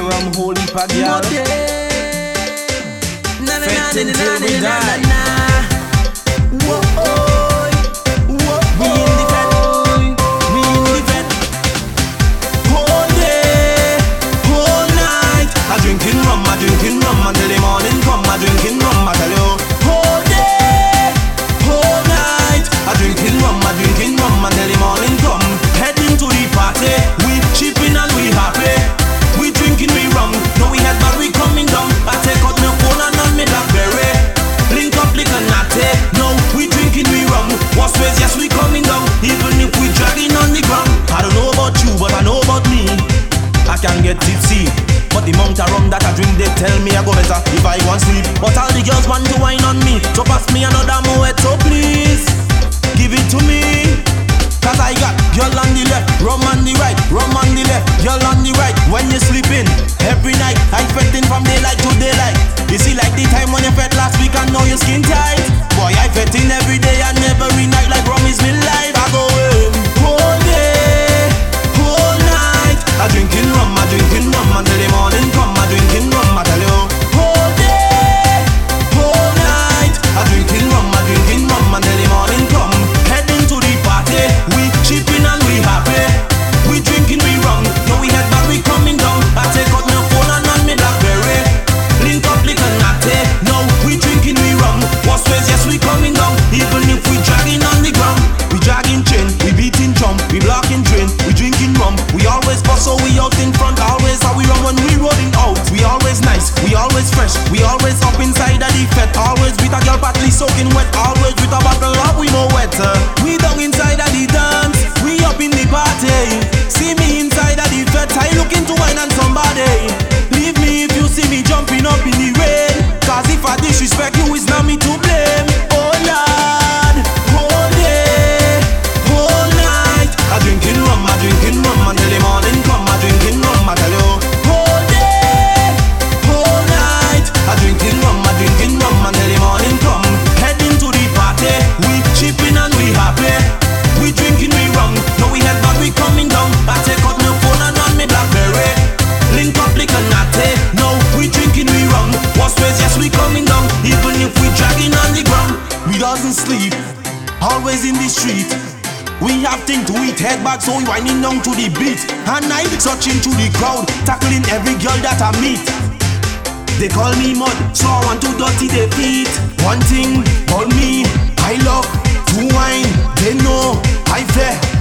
rum, holy pagal. Fetting we die. and get tipsy. But the amount of rum that I drink, they tell me I go better if I want sleep. But all the girls want to wine on me, so pass me another moe, so please. always in the street. We have things to eat, head back, so we winding down to the beat. And I searching to the crowd, tackling every girl that I meet. They call me mud, so I want to dirty their feet. One thing on me, I love to wine. They know I fair.